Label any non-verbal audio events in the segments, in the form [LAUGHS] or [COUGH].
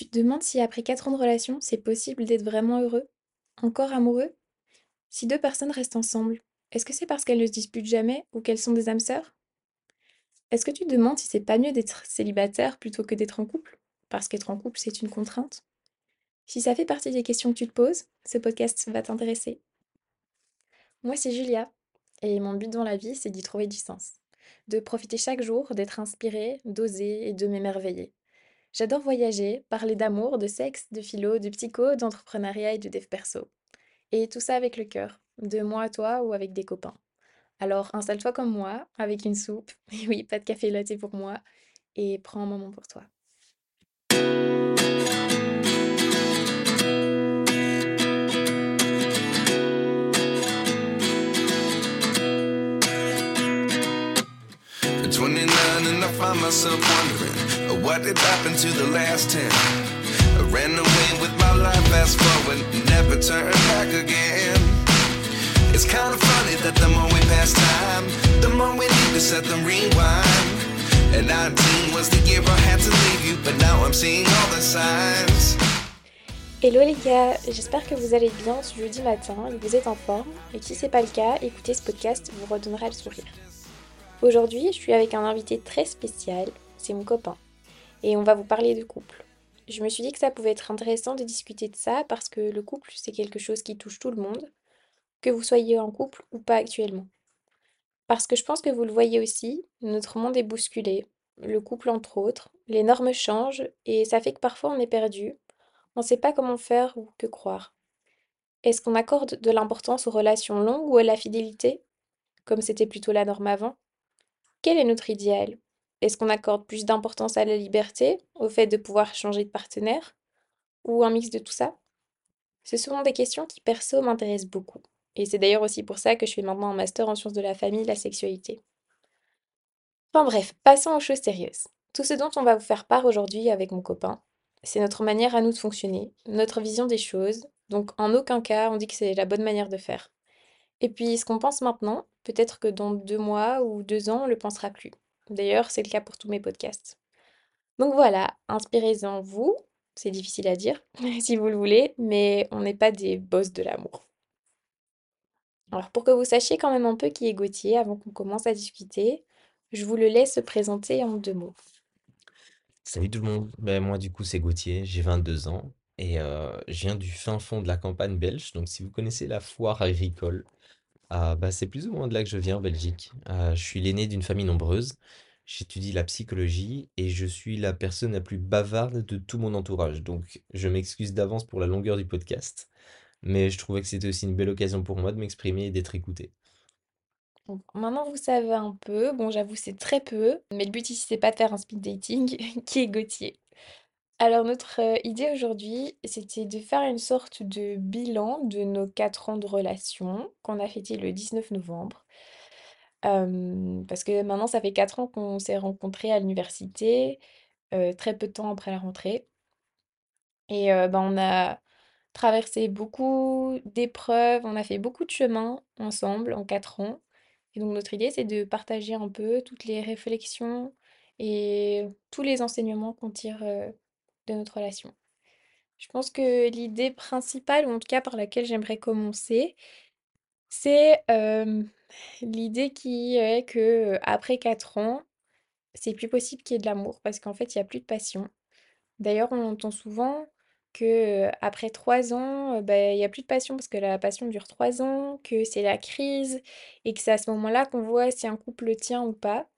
Tu te demandes si après 4 ans de relation, c'est possible d'être vraiment heureux? Encore amoureux? Si deux personnes restent ensemble, est-ce que c'est parce qu'elles ne se disputent jamais ou qu'elles sont des âmes sœurs? Est-ce que tu te demandes si c'est pas mieux d'être célibataire plutôt que d'être en couple? Parce qu'être en couple, c'est une contrainte? Si ça fait partie des questions que tu te poses, ce podcast va t'intéresser. Moi, c'est Julia, et mon but dans la vie, c'est d'y trouver du sens. De profiter chaque jour, d'être inspirée, d'oser et de m'émerveiller. J'adore voyager, parler d'amour, de sexe, de philo, de psycho, d'entrepreneuriat et de dev perso. Et tout ça avec le cœur, de moi à toi ou avec des copains. Alors installe-toi comme moi, avec une soupe, [LAUGHS] et oui, pas de café latte pour moi, et prends un moment pour toi. At 29 and I find myself wondering what did happen to the last 10. I ran away with my life, fast forward, never turn back again. It's kind of funny that the more we pass time, the more we need to set them rewind. And 19 was the year I had to leave you, but now I'm seeing all the signs. Hello les gars, j'espère que vous allez bien ce jeudi matin et que vous êtes en forme? Et si c'est pas le cas, écoutez ce podcast vous redonnera le sourire. Aujourd'hui, je suis avec un invité très spécial, c'est mon copain. Et on va vous parler de couple. Je me suis dit que ça pouvait être intéressant de discuter de ça parce que le couple, c'est quelque chose qui touche tout le monde, que vous soyez en couple ou pas actuellement. Parce que je pense que vous le voyez aussi, notre monde est bousculé, le couple entre autres, les normes changent et ça fait que parfois on est perdu, on ne sait pas comment faire ou que croire. Est-ce qu'on accorde de l'importance aux relations longues ou à la fidélité, comme c'était plutôt la norme avant? Quel est notre idéal? Est-ce qu'on accorde plus d'importance à la liberté, au fait de pouvoir changer de partenaire, ou un mix de tout ça? Ce sont des questions qui perso m'intéressent beaucoup. Et c'est d'ailleurs aussi pour ça que je fais maintenant un master en sciences de la famille la sexualité. Enfin bref, passons aux choses sérieuses. Tout ce dont on va vous faire part aujourd'hui avec mon copain, c'est notre manière à nous de fonctionner, notre vision des choses, donc en aucun cas on dit que c'est la bonne manière de faire. Et puis ce qu'on pense maintenant, peut-être que dans deux mois ou deux ans on le pensera plus. D'ailleurs, c'est le cas pour tous mes podcasts. Donc voilà, inspirez-en vous, c'est difficile à dire, [LAUGHS] si vous le voulez, mais on n'est pas des boss de l'amour. Alors pour que vous sachiez quand même un peu qui est Gauthier avant qu'on commence à discuter, je vous le laisse se présenter en deux mots. Salut tout le monde, ben, moi du coup c'est Gauthier, j'ai 22 ans et euh, je viens du fin fond de la campagne belge, donc si vous connaissez la foire agricole, ah, bah, c'est plus ou moins de là que je viens en Belgique. Euh, je suis l'aîné d'une famille nombreuse, j'étudie la psychologie et je suis la personne la plus bavarde de tout mon entourage, donc je m'excuse d'avance pour la longueur du podcast, mais je trouvais que c'était aussi une belle occasion pour moi de m'exprimer et d'être écouté. Maintenant vous savez un peu, bon j'avoue c'est très peu, mais le but ici c'est pas de faire un speed dating, [LAUGHS] qui est Gauthier. Alors notre euh, idée aujourd'hui, c'était de faire une sorte de bilan de nos 4 ans de relation qu'on a fêté le 19 novembre. Parce que maintenant ça fait 4 ans qu'on s'est rencontrés à l'université, euh, très peu de temps après la rentrée. Et euh, ben, on a traversé beaucoup d'épreuves, on a fait beaucoup de chemin ensemble en 4 ans. Et donc notre idée c'est de partager un peu toutes les réflexions et tous les enseignements qu'on tire notre relation. Je pense que l'idée principale, ou en tout cas par laquelle j'aimerais commencer, c'est l'idée qui est que après 4 ans, c'est plus possible qu'il y ait de l'amour parce qu'en fait, il y a plus de passion. D'ailleurs, on entend souvent que après 3 ans, bah, il y a plus de passion parce que la passion dure 3 ans, que c'est la crise et que c'est à ce moment-là qu'on voit si un couple tient ou pas.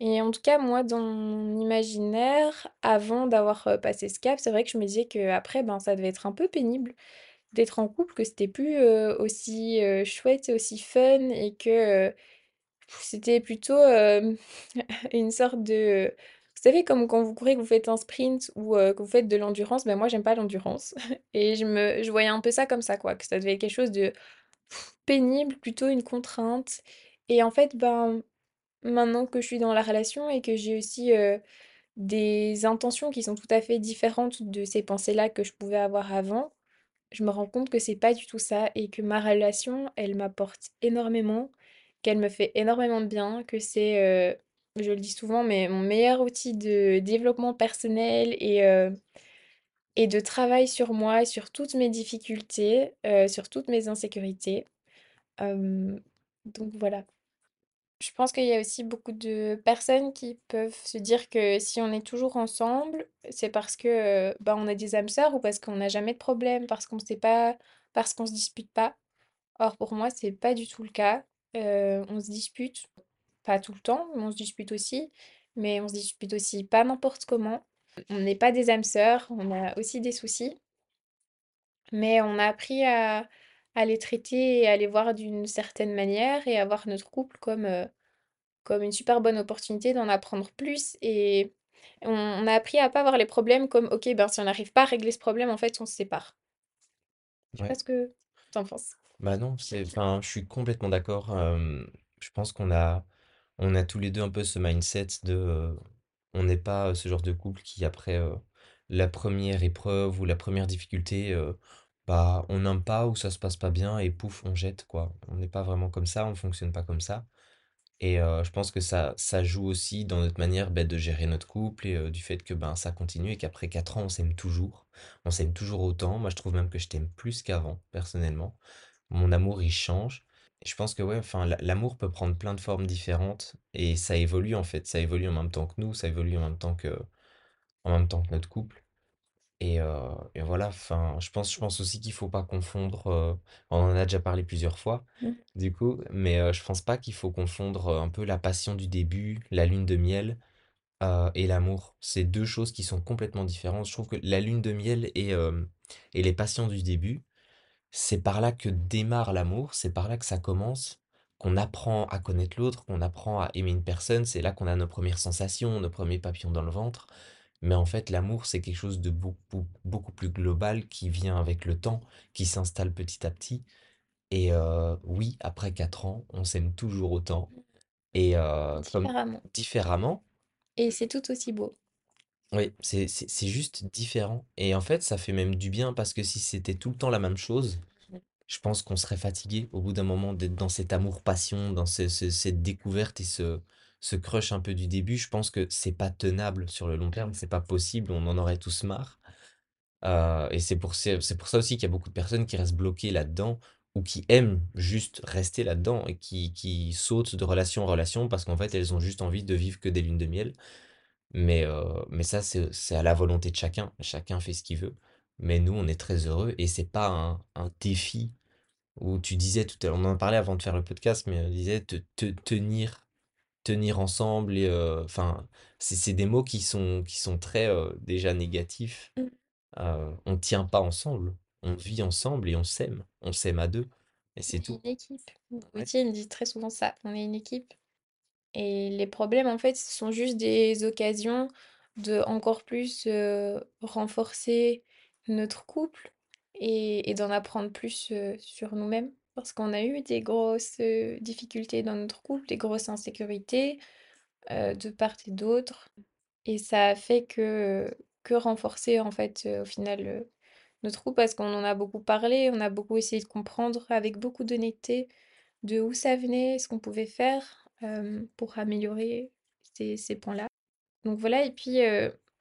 Et en tout cas, moi, dans mon imaginaire, avant d'avoir passé ce cap, c'est vrai que je me disais que après, ben, ça devait être un peu pénible d'être en couple, que c'était plus aussi chouette et aussi fun et que c'était plutôt [LAUGHS] une sorte de... Vous savez, comme quand vous courez, que vous faites un sprint ou que vous faites de l'endurance, ben moi, j'aime pas l'endurance. [LAUGHS] Et je me, je voyais un peu ça comme ça, quoi, que ça devait être quelque chose de pénible, plutôt une contrainte. Et en fait, ben, Maintenant que je suis dans la relation et que j'ai aussi, heu, des intentions qui sont tout à fait différentes de ces pensées-là que je pouvais avoir avant, je me rends compte que c'est pas du tout ça et que ma relation, elle m'apporte énormément, qu'elle me fait énormément de bien, que c'est, heu, je le dis souvent, mais mon meilleur outil de développement personnel et heu et de travail sur moi sur toutes mes difficultés, sur toutes mes insécurités. Donc voilà. Je pense qu'il y a aussi beaucoup de personnes qui peuvent se dire que si on est toujours ensemble, c'est parce que, bah, on est des âmes sœurs ou parce qu'on n'a jamais de problème, parce qu'on sait pas parce qu'on se dispute pas. Or pour moi, c'est pas du tout le cas. On se dispute, pas tout le temps, mais on se dispute aussi, mais on se dispute aussi pas n'importe comment. On n'est pas des âmes sœurs, on a aussi des soucis, mais on a appris à à les traiter et à les voir d'une certaine manière et à voir notre couple comme, heu comme une super bonne opportunité d'en apprendre plus et on on a appris à pas voir les problèmes comme: «OK, ben, si on n'arrive pas à régler ce problème, en fait, on se sépare». Je sais pas Ouais. ce que tu en penses? Bah non, c'est, enfin, je suis complètement d'accord. euh, je pense qu'on a, on a tous les deux un peu ce mindset de, euh, on n'est pas euh, ce genre de couple qui après euh, la première épreuve ou la première difficulté, euh, bah on n'aime pas ou ça se passe pas bien et pouf, on jette quoi. On n'est pas vraiment comme ça, on fonctionne pas comme ça. Et euh, je pense que ça, ça joue aussi dans notre manière bah, de gérer notre couple et euh, du fait que ben ça continue et qu'après 4 ans on s'aime toujours, on s'aime toujours autant. Moi je trouve même que je t'aime plus qu'avant personnellement. Mon amour, il change. Je pense que ouais, enfin, l'a- l'amour peut prendre plein de formes différentes et ça évolue en fait. Ça évolue en même temps que nous, ça évolue en même temps que, en même temps que notre couple. Et, et voilà, enfin, je pense, je pense aussi qu'il faut pas confondre. on en a déjà parlé plusieurs fois, Mmh. du coup, mais euh, je pense pas qu'il faut confondre un peu la passion du début, la lune de miel, et l'amour. C'est deux choses qui sont complètement différentes. Je trouve que la lune de miel et, et les passions du début c'est par là que démarre l'amour, c'est par là que ça commence, qu'on apprend à connaître l'autre, qu'on apprend à aimer une personne, c'est là qu'on a nos premières sensations, nos premiers papillons dans le ventre. Mais en fait, l'amour, c'est quelque chose de beaucoup, beaucoup plus global qui vient avec le temps, qui s'installe petit à petit. Et euh, oui, après 4 ans, on s'aime toujours autant. Et euh, comme Différemment différemment, et c'est tout aussi beau. oui, c'est c'est- c'est juste différent. Et en fait, ça fait même du bien parce que si c'était tout le temps la même chose, Je pense qu'on serait fatigué au bout d'un moment d'être dans cet amour-passion, dans ce- ce- cette découverte et ce, ce crush un peu du début. Je pense que c'est pas tenable sur le long terme, c'est pas possible, on en aurait tous marre. Euh, et c'est pour, c'est pour ça aussi qu'il y a beaucoup de personnes qui restent bloquées là-dedans ou qui aiment juste rester là-dedans et qui, qui sautent de relation en relation parce qu'en fait elles ont juste envie de vivre que des lunes de miel. Mais, euh, mais ça, c'est, c'est à la volonté de chacun. Chacun fait ce qu'il veut. Mais nous, on est très heureux et c'est pas un, un défi où tu disais tout à l'heure, on en parlait avant de faire le podcast, mais on disait te, te- tenir, tenir ensemble et enfin, c'est c'est des mots qui sont qui sont très déjà négatifs. Mmh. On tient pas ensemble, on vit ensemble et on s'aime, on s'aime à deux et On c'est est tout. une équipe. Ouais. Gauthier, me dit très souvent ça, on est une équipe et les problèmes, en fait, ce sont juste des occasions de encore plus, renforcer notre couple et et d'en apprendre plus, sur nous-mêmes. Parce qu'on a eu des grosses, difficultés dans notre couple, des grosses insécurités, de part et d'autre et ça a fait que, que renforcer, en fait, au final, notre couple parce qu'on en a beaucoup parlé, on a beaucoup essayé de comprendre avec beaucoup d'honnêteté de où ça venait, ce qu'on pouvait faire, pour améliorer ces points-là. Donc voilà et puis,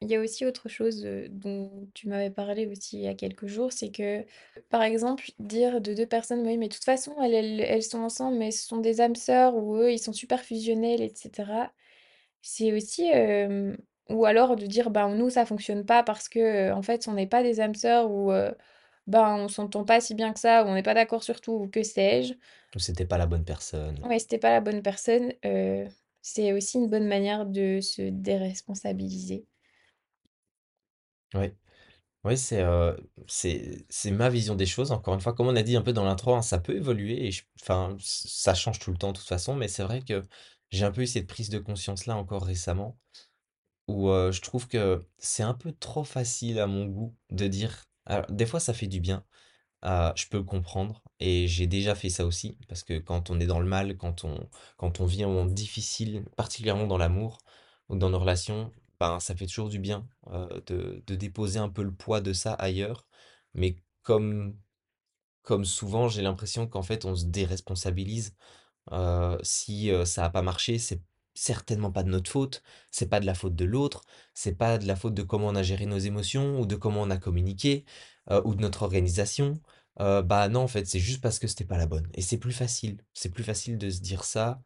il y a aussi autre chose, heu, dont tu m'avais parlé aussi il y a quelques jours, c'est que, par exemple, dire de 2 personnes: «Oui, mais de toute façon, elles elles elles sont ensemble, mais ce sont des âmes sœurs» ou «Eux, ils sont super fusionnels» et cetera. C'est aussi, hem ou alors de dire: «Ben, nous, ça fonctionne pas parce que, heu, en fait, on n'est pas des âmes sœurs» ou, heu, «Ben, on s'entend pas si bien que ça» ou «On n'est pas d'accord sur tout» ou que sais-je. Ou c'était pas la bonne personne. Ouais, tu pas la bonne personne, heu, c'est aussi une bonne manière de se déresponsabiliser. Oui, c'est ma vision des choses. Encore une fois, comme on a dit un peu dans l'intro, hein, ça peut évoluer et enfin ça change tout le temps de toute façon, mais c'est vrai que j'ai un peu eu cette prise de conscience là encore récemment Où, je trouve que c'est un peu trop facile à mon goût de dire des fois ça fait du bien, je peux le comprendre et j'ai déjà fait ça aussi parce que quand on est dans le mal, quand on quand on vit un moment difficile, particulièrement dans l'amour ou dans nos relations, ben, ça fait toujours du bien, de de déposer un peu le poids de ça ailleurs. Mais comme comme souvent, j'ai l'impression qu'en fait on se déresponsabilise, si, ça a pas marché, c'est certainement pas de notre faute, c'est pas de la faute de l'autre, c'est pas de la faute de comment on a géré nos émotions ou de comment on a communiqué ou de notre organisation. Bah non, en fait, c'est juste parce que c'était pas la bonne. Et c'est plus facile. C'est plus facile de se dire ça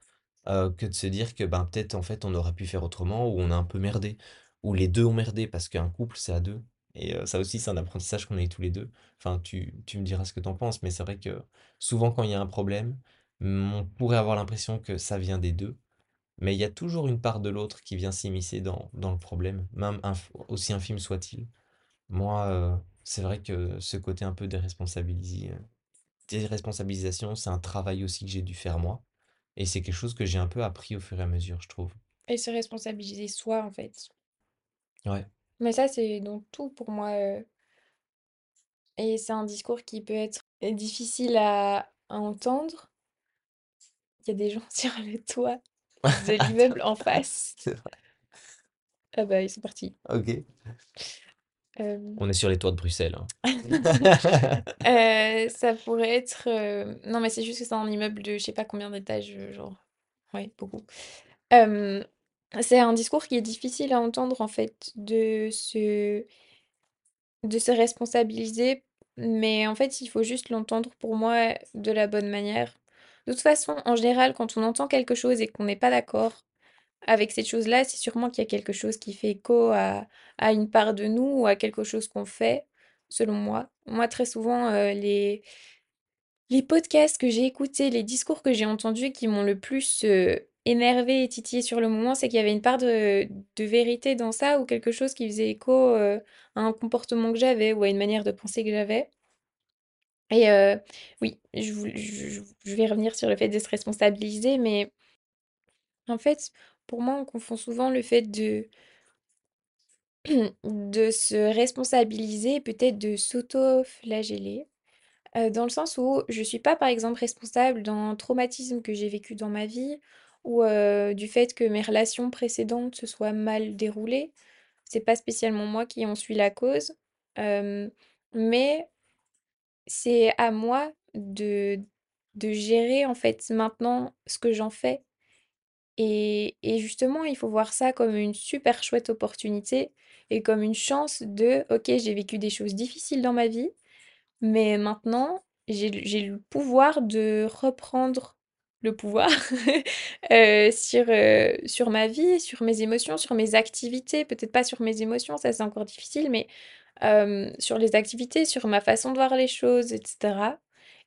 euh, que de se dire que ben peut-être en fait on aurait pu faire autrement ou on a un peu merdé ou les deux ont merdé parce qu'un couple c'est à deux. Et ça aussi c'est un apprentissage qu'on a eu tous les deux. Enfin, tu, tu me diras ce que t'en penses, mais c'est vrai que souvent quand il y a un problème, on pourrait avoir l'impression que ça vient des deux. Mais il y a toujours une part de l'autre qui vient s'immiscer dans, dans le problème, même inf- aussi infime soit-il. Moi, c'est vrai que ce côté un peu déresponsabilisé, déresponsabilisation, c'est un travail aussi que j'ai dû faire moi. Et c'est quelque chose que j'ai un peu appris au fur et à mesure, je trouve. Et se responsabiliser soi, en fait. Ouais. Mais ça, c'est donc tout pour moi. euh, Et c'est un discours qui peut être difficile à, à entendre. Il y a des gens [LAUGHS] sur le toit de [LAUGHS] l'immeuble en face. c'est vrai. Ah bah, ils sont partis. Ok. Euh, On est sur les toits de Bruxelles, hein. [LAUGHS] euh, ça pourrait être... euh, Non, mais c'est juste que c'est un immeuble de je sais pas combien d'étages, genre... Ouais, beaucoup. C'est un discours qui est difficile à entendre, en fait, de se... de se responsabiliser, mais en fait, il faut juste l'entendre pour moi de la bonne manière. De toute façon, en général, quand on entend quelque chose et qu'on n'est pas d'accord avec cette chose-là, c'est sûrement qu'il y a quelque chose qui fait écho à, à une part de nous ou à quelque chose qu'on fait, selon moi. Moi, très souvent, euh, les, les podcasts que j'ai écoutés, les discours que j'ai entendus qui m'ont le plus euh, énervé et titillé sur le moment, c'est qu'il y avait une part de, de vérité dans ça ou quelque chose qui faisait écho euh, à un comportement que j'avais ou à une manière de penser que j'avais. Et euh, oui, je, je vais revenir sur le fait de se responsabiliser, mais en fait, pour moi, on confond souvent le fait de, [CLEARS THROAT] se responsabiliser et peut-être de s'auto-flageller. Dans le sens où je suis pas, par exemple, responsable d'un traumatisme que j'ai vécu dans ma vie ou, du fait que mes relations précédentes se soient mal déroulées. C'est pas spécialement moi qui en suis la cause, mais c'est à moi de de gérer, en fait, maintenant ce que j'en fais et justement, il faut voir ça comme une super chouette opportunité et comme une chance de: «OK, j'ai vécu des choses difficiles dans ma vie, mais maintenant, j'ai le pouvoir de reprendre le pouvoir heu, [LAUGHS] sur, heu, sur ma vie, sur mes émotions, sur mes activités. Peut-être pas sur mes émotions, ça c'est encore difficile, mais hem, sur les activités, sur ma façon de voir les choses et cetera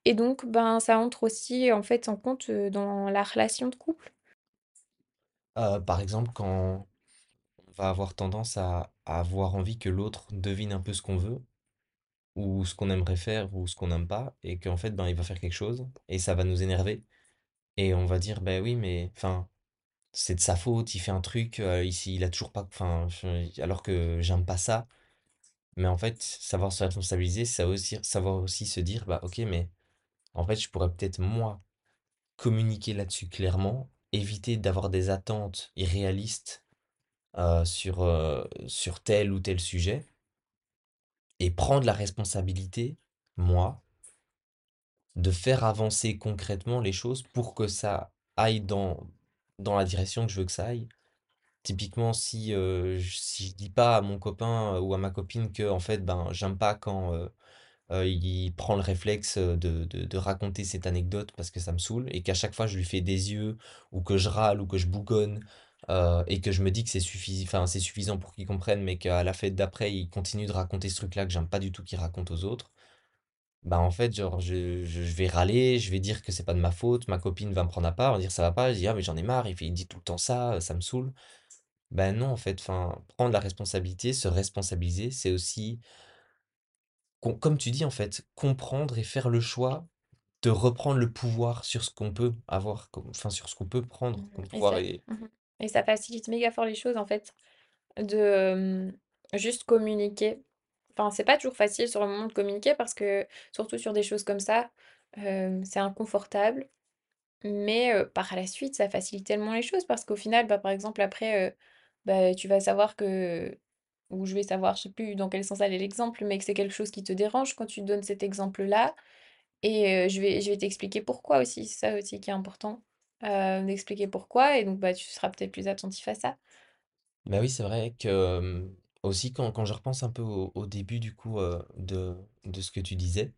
et donc ben, ça entre aussi en fait en compte, dans la relation de couple. Par exemple, quand on va avoir tendance à, avoir envie que l'autre devine un peu ce qu'on veut, ou ce qu'on aimerait faire, ou ce qu'on n'aime pas, et qu'en fait, ben, il va faire quelque chose, et ça va nous énerver, et on va dire, ben oui, mais, enfin, c'est de sa faute, il fait un truc, ici, il a toujours pas, enfin, alors que j'aime pas ça. Mais en fait, savoir se responsabiliser, c'est aussi, savoir aussi se dire, bah ok, mais en fait, je pourrais peut-être moi communiquer là-dessus clairement, éviter d'avoir des attentes irréalistes sur, sur tel ou tel sujet, et prendre la responsabilité, moi, de faire avancer concrètement les choses pour que ça aille dans, dans la direction que je veux que ça aille. Typiquement, si, je- si je dis pas à mon copain ou à ma copine que en fait, ben, j'aime pas quand euh, il prend le réflexe euh, de, de, raconter cette anecdote parce que ça me saoule et qu'à chaque fois je lui fais des yeux ou que je râle ou que je bougonne euh, et que je me dis que c'est suffisant pour qu'il comprenne mais qu'à la fête d'après il continue de raconter ce truc-là que j'aime pas du tout qu'il raconte aux autres, bah en fait genre je, je, vais râler, je vais dire que c'est pas de ma faute, ma copine va me prendre à part, va dire ça va pas, je dis ah mais j'en ai marre, il fait, il dit tout le temps ça, ça me saoule. Ben non en fait, prendre la responsabilité, se responsabiliser, c'est aussi comme tu dis en fait, comprendre et faire le choix de reprendre le pouvoir sur ce qu'on peut avoir, comme- enfin sur ce qu'on peut prendre Mmh comme et pouvoir ça et mmh et ça facilite méga fort les choses en fait, de, hem, juste communiquer. Enfin, c'est pas toujours facile sur le moment de communiquer parce que, surtout sur des choses comme ça, c'est inconfortable. Mais, par la suite, ça facilite tellement les choses parce qu'au final, bah, par exemple après, bah, tu vas savoir que ou je vais savoir, je sais plus dans quel sens allait l'exemple, mais que c'est quelque chose qui te dérange quand tu donnes cet exemple-là et heu, je vais je vais t'expliquer pourquoi aussi, c'est ça aussi qui est important. euh, d'expliquer pourquoi, et donc bah, tu seras peut-être plus attentif à ça. Bah oui, c'est vrai que euh, aussi quand, quand je repense un peu au, début du coup euh, de, de ce que tu disais,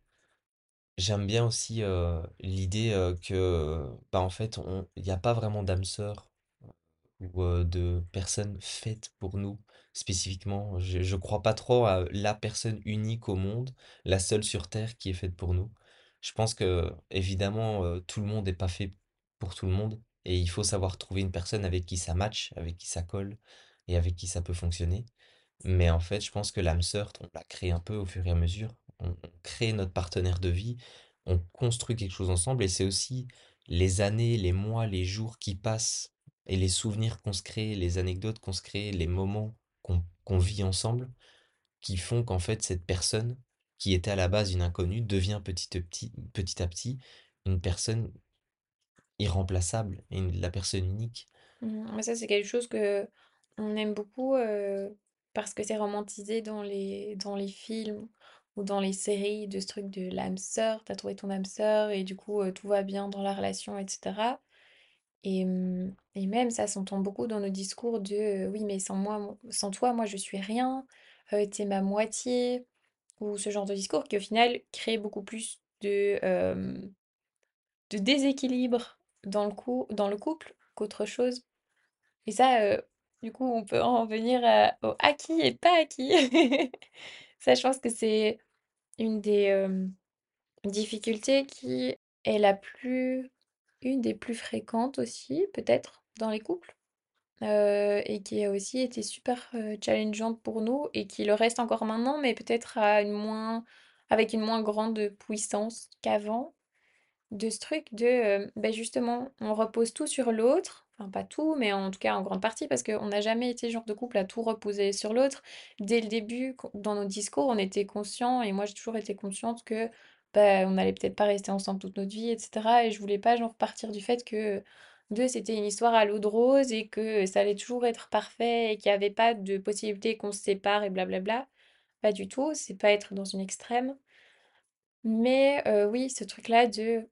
j'aime bien aussi euh, l'idée euh, que bah en fait il n'y a pas vraiment d'âme sœur ou euh, de personnes faites pour nous spécifiquement. Je, je crois pas trop à la personne unique au monde, la seule sur Terre qui est faite pour nous. Je pense que évidemment euh, tout le monde n'est pas fait pour tout le monde et il faut savoir trouver une personne avec qui ça match, avec qui ça colle et avec qui ça peut fonctionner. Mais en fait, je pense que l'âme sœur, on la crée un peu au fur et à mesure. On crée notre partenaire de vie, on construit quelque chose ensemble et c'est aussi les années, les mois, les jours qui passent et les souvenirs qu'on se crée, les anecdotes qu'on se crée, les moments qu'on vit ensemble, qui font qu'en fait cette personne, qui était à la base une inconnue, devient petit à petit, petit à petit une personne irremplaçable, et la personne unique. Mm, Mais ça, c'est quelque chose que on aime beaucoup euh, parce que c'est romantisé dans les, dans les films ou dans les séries de ce truc de l'âme sœur, t'as trouvé ton âme sœur et du coup euh, tout va bien dans la relation, etc. Et, et même ça s'entend beaucoup dans nos discours de oui, mais sans moi, mo- sans toi, moi je suis rien, t'es ma moitié, ou ce genre de discours qui au final crée beaucoup plus de, de déséquilibre dans le dans le couple qu'autre chose. Et ça, du coup, on peut en venir à- au acquis et pas acquis. [LAUGHS] Ça, je pense que c'est une des difficultés qui est la plus, une des plus fréquentes aussi, peut-être, dans les couples. et qui a aussi été super challengeante pour nous et qui le reste encore maintenant, mais peut-être à une moins, avec une moins grande puissance qu'avant de ce truc de, ben justement, on repose tout sur l'autre, enfin pas tout, mais en tout cas en grande partie, parce qu'on n'a jamais été genre de couple à tout reposer sur l'autre. Dès le début, dans nos discours, on était conscients, et moi j'ai toujours été consciente que ben, on n'allait peut-être pas rester ensemble toute notre vie, etc. Et je voulais pas genre partir du fait que deux, c'était une histoire à l'eau de rose et que ça allait toujours être parfait et qu'il n'y avait pas de possibilité qu'on se sépare et blablabla. Pas du tout, c'est pas être dans une extrême. Mais euh, oui, ce truc-là de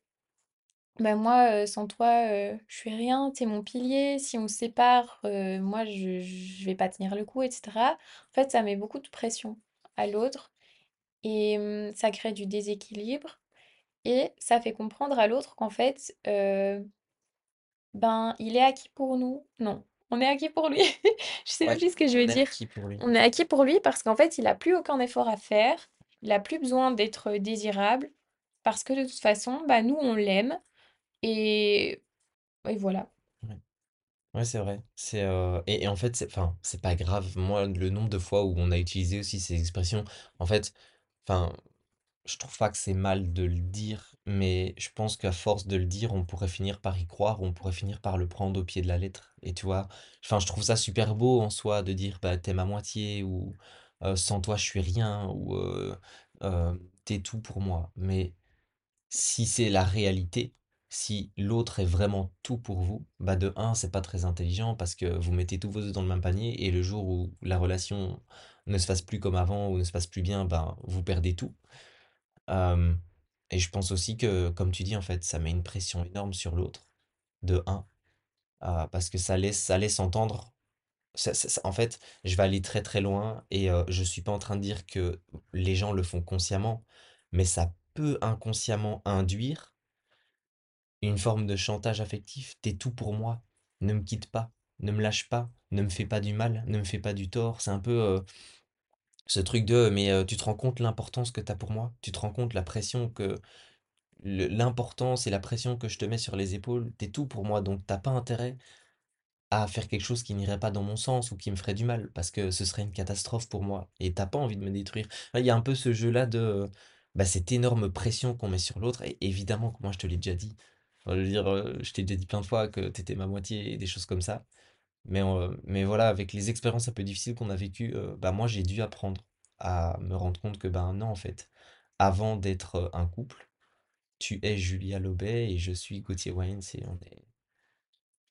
bah moi, heu, sans toi, heu, je suis rien, tu mon pilier. Si on se sépare, heu, moi je je vais pas tenir le coup et cetera. En fait, ça met beaucoup de pression à l'autre et mmh, ça crée du déséquilibre et ça fait comprendre à l'autre qu'en fait, ben, il est acquis pour nous. Non, on est acquis pour lui. [LAUGHS] Je sais Ouais, plus ce que je veux on est dire. acquis pour lui. On est acquis pour lui parce qu'en fait, il a plus aucun effort à faire. Il a plus besoin d'être, désirable parce que de toute façon, bah, nous on l'aime et et voilà. Ouais, Ouais, c'est vrai. C'est euh, et, et en fait, c'est enfin, c'est pas grave. Moi, le nombre de fois où on a utilisé aussi ces expressions, en fait, enfin, Je trouve pas que c'est mal de le dire, mais je pense qu'à force de le dire, on pourrait finir par y croire, on pourrait finir par le prendre au pied de la lettre. Et tu vois, enfin, je trouve ça super beau en soi de dire bah t'es ma moitié ou sans toi je suis rien ou t'es tout pour moi. Mais si c'est la réalité, si l'autre est vraiment tout pour vous, bah de un, c'est pas très intelligent parce que vous mettez tous vos œufs dans le même panier et le jour où la relation ne se fasse plus comme avant ou ne se passe plus bien, bah vous perdez tout. Et je pense aussi que, comme tu dis, en fait, ça met une pression énorme sur l'autre, de un, euh, parce que ça laisse, ça laisse entendre. ça- ça- en fait, je vais aller très très loin et euh, je suis pas en train de dire que les gens le font consciemment, mais ça peut inconsciemment induire une forme de chantage affectif. T'es tout pour moi, ne me quitte pas, ne me lâche pas, ne me fais pas du mal, ne me fais pas du tort. C'est un peu ce truc de, mais tu te rends compte l'importance que t'as pour moi? Tu te rends compte la pression que l'importance et la pression que je te mets sur les épaules, t'es tout pour moi, donc t'as pas intérêt à faire quelque chose qui n'irait pas dans mon sens ou qui me ferait du mal, parce que ce serait une catastrophe pour moi, et t'as pas envie de me détruire. Il y a un peu ce jeu-là de euh, bah, cette énorme pression qu'on met sur l'autre, et évidemment que moi je te l'ai déjà dit. Je je t'ai déjà dit plein de fois que t'étais ma moitié et des choses comme ça. Mais, euh, mais voilà, avec les expériences un peu difficiles qu'on a vécues, euh, bah moi j'ai dû apprendre à me rendre compte que ben non en fait, avant d'être euh, un couple, tu es Julia Lobet et je suis Gauthier Wayne, on est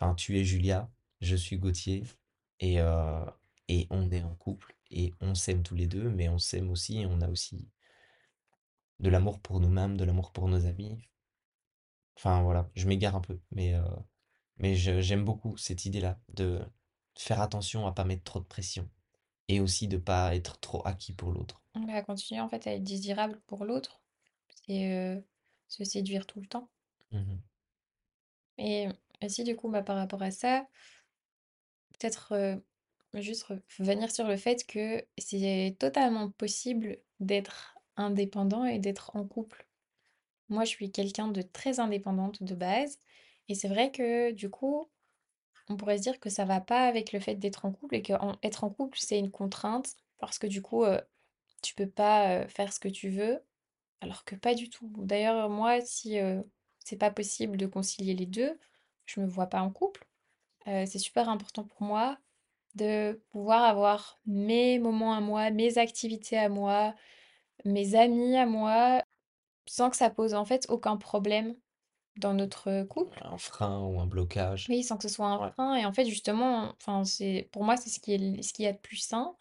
enfin tu es Julia, je suis Gauthier et et on est un couple et on s'aime tous les deux mais on s'aime aussi et on a aussi de l'amour pour nous-mêmes, de l'amour pour nos amis. Enfin voilà, je m'égare un peu mais Mais j'aime beaucoup cette idée-là de faire attention à pas mettre trop de pression et aussi de pas être trop acquis pour l'autre. Bah, continuer en fait à être désirable pour l'autre, c'est euh, se séduire tout le temps. Mhm. Et aussi, du coup, bah, par rapport à ça, peut-être euh, juste revenir sur le fait que c'est totalement possible d'être indépendant et d'être en couple. Moi, je suis quelqu'un de très indépendante de base. Et c'est vrai que du coup, on pourrait se dire que ça va pas avec le fait d'être en couple et qu'être en couple, c'est une contrainte parce que du coup, euh, tu peux pas faire ce que tu veux, alors que pas du tout. D'ailleurs, moi, si euh, c'est pas possible de concilier les deux, je me vois pas en couple. C'est super important pour moi de pouvoir avoir mes moments à moi, mes activités à moi, mes amis à moi, sans que ça pose en fait aucun problème dans notre couple? Un frein ou un blocage. Oui, sans que ce soit un Ouais. frein. Et en fait, justement, enfin, c'est pour moi, c'est ce qui est ce qu'il y a de plus sain.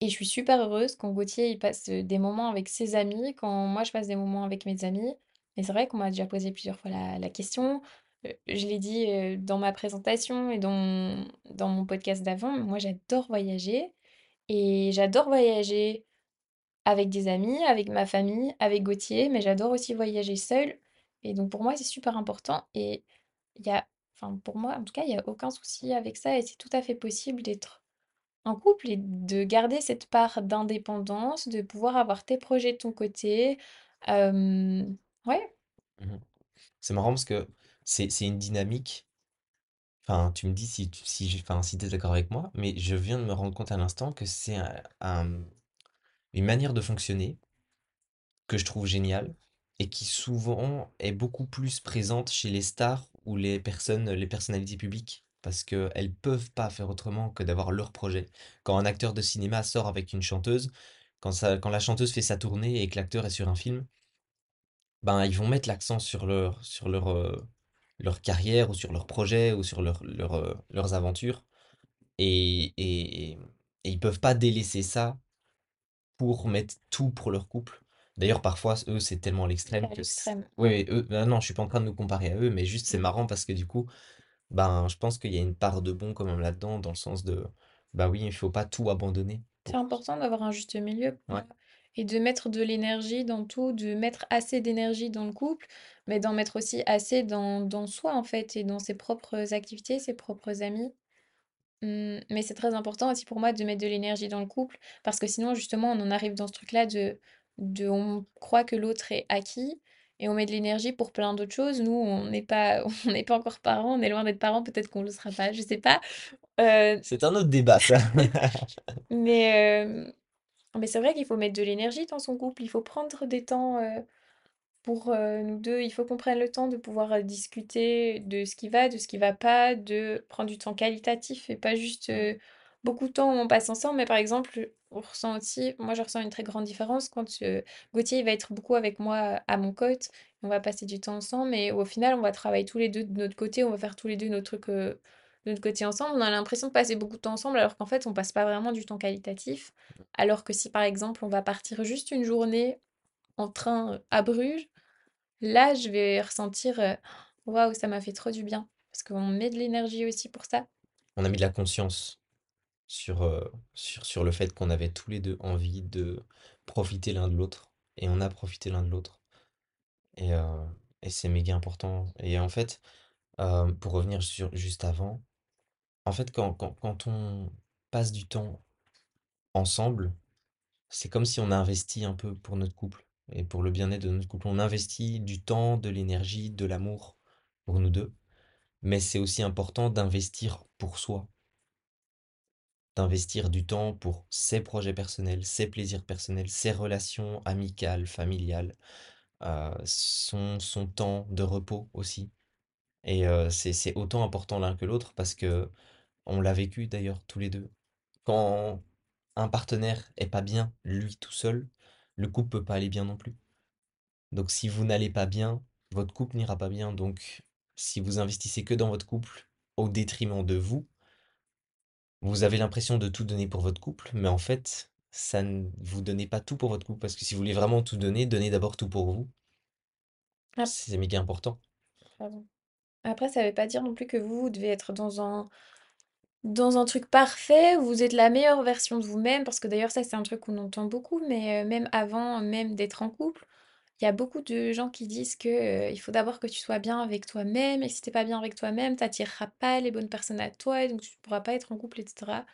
Et je suis super heureuse quand Gauthier il passe euh, des moments avec ses amis, quand moi je passe des moments avec mes amis. Et c'est vrai qu'on m'a déjà posé plusieurs fois la, la question. Euh, Je l'ai dit euh, dans ma présentation et dans, dans mon podcast d'avant, moi j'adore voyager. Et j'adore voyager avec des amis, avec ma famille, avec Gauthier, mais j'adore aussi voyager seule. Et donc pour moi c'est super important. Et il y a, enfin pour moi en tout cas, il n'y a aucun souci avec ça. Et c'est tout à fait possible d'être en couple et de garder cette part d'indépendance, de pouvoir avoir tes projets de ton côté. Ouais, Mhm. C'est marrant parce que c'est c'est une dynamique. Enfin, tu me dis si tu si enfin, si d'accord avec moi, mais je viens de me rendre compte à l'instant que c'est un- une manière de fonctionner que je trouve géniale et qui souvent est beaucoup plus présente chez les stars ou les personnes, les personnalités publiques. Parce qu'elles peuvent pas faire autrement que d'avoir leur projet. Quand un acteur de cinéma sort avec une chanteuse, quand ça, quand la chanteuse fait sa tournée et que l'acteur est sur un film, ben ils vont mettre l'accent sur leur, sur leur, euh, leur carrière ou sur leur projet ou sur leur, leur, euh, leurs aventures. Et, et, et ils peuvent pas délaisser ça pour mettre tout pour leur couple. D'ailleurs, parfois, eux, c'est tellement c'est l'extrême à que... c- l'extrême, ouais. Ouais, eux, ben non, je suis pas en train de nous comparer à eux, mais juste c'est Mmh. marrant parce que du coup, ben, je pense qu'il y a une part de bon quand même là-dedans, dans le sens de, bah oui, il faut pas tout abandonner C'est pour... important d'avoir un juste milieu pour Ouais. moi et de mettre de l'énergie dans tout, de mettre assez d'énergie dans le couple, mais d'en mettre aussi assez dans dans soi, en fait et dans ses propres activités, ses propres amis. Mmh, mais c'est très important aussi pour moi de mettre de l'énergie dans le couple, parce que sinon justement on en arrive dans ce truc-là de, de on croit que l'autre est acquis et on met de l'énergie pour plein d'autres choses. Nous, on n'est pas, [LAUGHS] on n'est pas encore parents, on est loin d'être parents, peut-être qu'on le sera pas, je sais pas. Euh, C'est un autre débat, ça. [LAUGHS] mais [LAUGHS] euh, mais c'est vrai qu'il faut mettre de l'énergie dans son couple, il faut prendre des temps. euh, pour nous deux, il faut qu'on prenne le temps de pouvoir discuter de ce qui va, de ce qui va pas, de prendre du temps qualitatif et pas juste beaucoup de temps où on passe ensemble. Mais par exemple, on ressent aussi, moi je ressens une très grande différence quand euh, Gauthier il va être beaucoup avec moi à mon côte, on va passer du temps ensemble, mais au final on va travailler tous les deux de notre côté, on va faire tous les deux nos trucs euh, de notre côté ensemble. On a l'impression de passer beaucoup de temps ensemble alors qu'en fait on passe pas vraiment du temps qualitatif. Alors que si par exemple on va partir juste une journée en train à Bruges, Là, je vais ressentir, «Waouh, ça m'a fait trop du bien». Parce qu'on met de l'énergie aussi pour ça. On a mis de la conscience sur, euh, sur, sur le fait qu'on avait tous les deux envie de profiter l'un de l'autre. Et on a profité l'un de l'autre. Et, euh, et c'est méga important. Et en fait, euh, pour revenir sur juste avant, en fait, quand, quand, quand on passe du temps ensemble, c'est comme si on a investi un peu pour notre couple et pour le bien-être de notre couple. On investit du temps, de l'énergie, de l'amour pour nous deux. Mais c'est aussi important d'investir pour soi, d'investir du temps pour ses projets personnels, ses plaisirs personnels, ses relations amicales, familiales, euh, son, temps de repos aussi. Et euh, c'est, c'est autant important l'un que l'autre parce que on l'a vécu d'ailleurs tous les deux. Quand un partenaire est pas bien, lui tout seul, le couple peut pas aller bien non plus. Donc si vous n'allez pas bien, votre couple n'ira pas bien. Donc si vous investissez que dans votre couple au détriment de vous, vous avez l'impression de tout donner pour votre couple, mais en fait, ça ne vous donnez pas tout pour votre couple parce que si vous voulez vraiment tout donner, donnez d'abord tout pour vous. Ah, C'est méga important. pardon. Après, ça veut pas dire non plus que vous, vous devez être dans un dans un truc parfait où vous êtes la meilleure version de vous-même, parce que d'ailleurs ça c'est un truc qu'on entend beaucoup, mais euh, même avant même d'être en couple, il y a beaucoup de gens qui disent que il faut d'abord que tu sois bien avec toi-même, et si t'es pas bien avec toi-même, t'attireras pas les bonnes personnes à toi, et donc tu pourras pas être en couple, etc.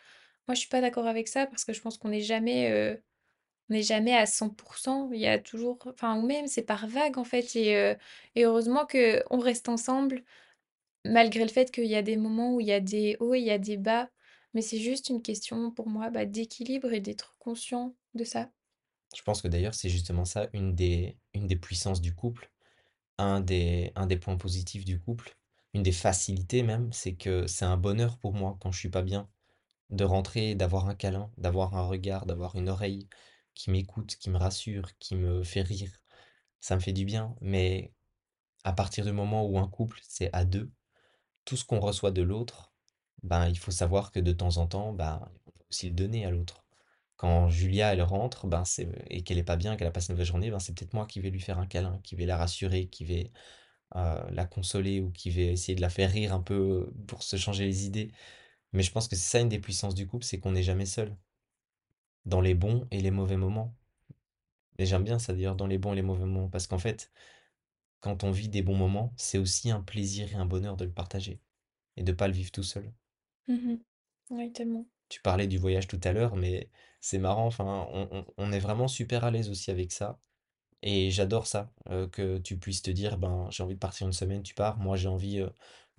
Moi je suis pas d'accord avec ça parce que je pense qu'on n'est jamais on n'est jamais à 100%, il y a toujours, enfin ou même c'est par vague en fait, et, euh, et heureusement que on reste ensemble Malgré le fait qu'il y a des moments où il y a des hauts et il y a des bas, mais c'est juste une question pour moi, bah, d'équilibre et d'être conscient de ça. Je pense que d'ailleurs, c'est justement ça, une des, puissances du couple, un des, un des points positifs du couple, une des facilités même, c'est que c'est un bonheur pour moi quand je suis pas bien, de rentrer, d'avoir un câlin, d'avoir un regard, d'avoir une oreille qui m'écoute, qui me rassure, qui me fait rire. Ça me fait du bien, mais à partir du moment où un couple, c'est à deux, tout ce qu'on reçoit de l'autre, ben, il faut savoir que de temps en temps, ben, on peut aussi le donner à l'autre. Quand Julia, elle rentre, ben, c'est, et qu'elle est pas bien, qu'elle a passé une mauvaise journée, ben, c'est peut-être moi qui vais lui faire un câlin, qui vais la rassurer, qui vais euh, la consoler ou qui vais essayer de la faire rire un peu pour se changer les idées. Mais je pense que c'est ça une des puissances du couple, c'est qu'on n'est jamais seul, dans les bons et les mauvais moments. Et j'aime bien ça d'ailleurs, dans les bons et les mauvais moments, parce qu'en fait, quand on vit des bons moments, c'est aussi un plaisir et un bonheur de le partager et de pas le vivre tout seul. Mhm. Oui, tellement. Tu parlais du voyage tout à l'heure, mais c'est marrant, enfin, on, on- est vraiment super à l'aise aussi avec ça. Et j'adore ça, que tu puisses te dire, ben, j'ai envie de partir une semaine, tu pars. Moi, j'ai envie,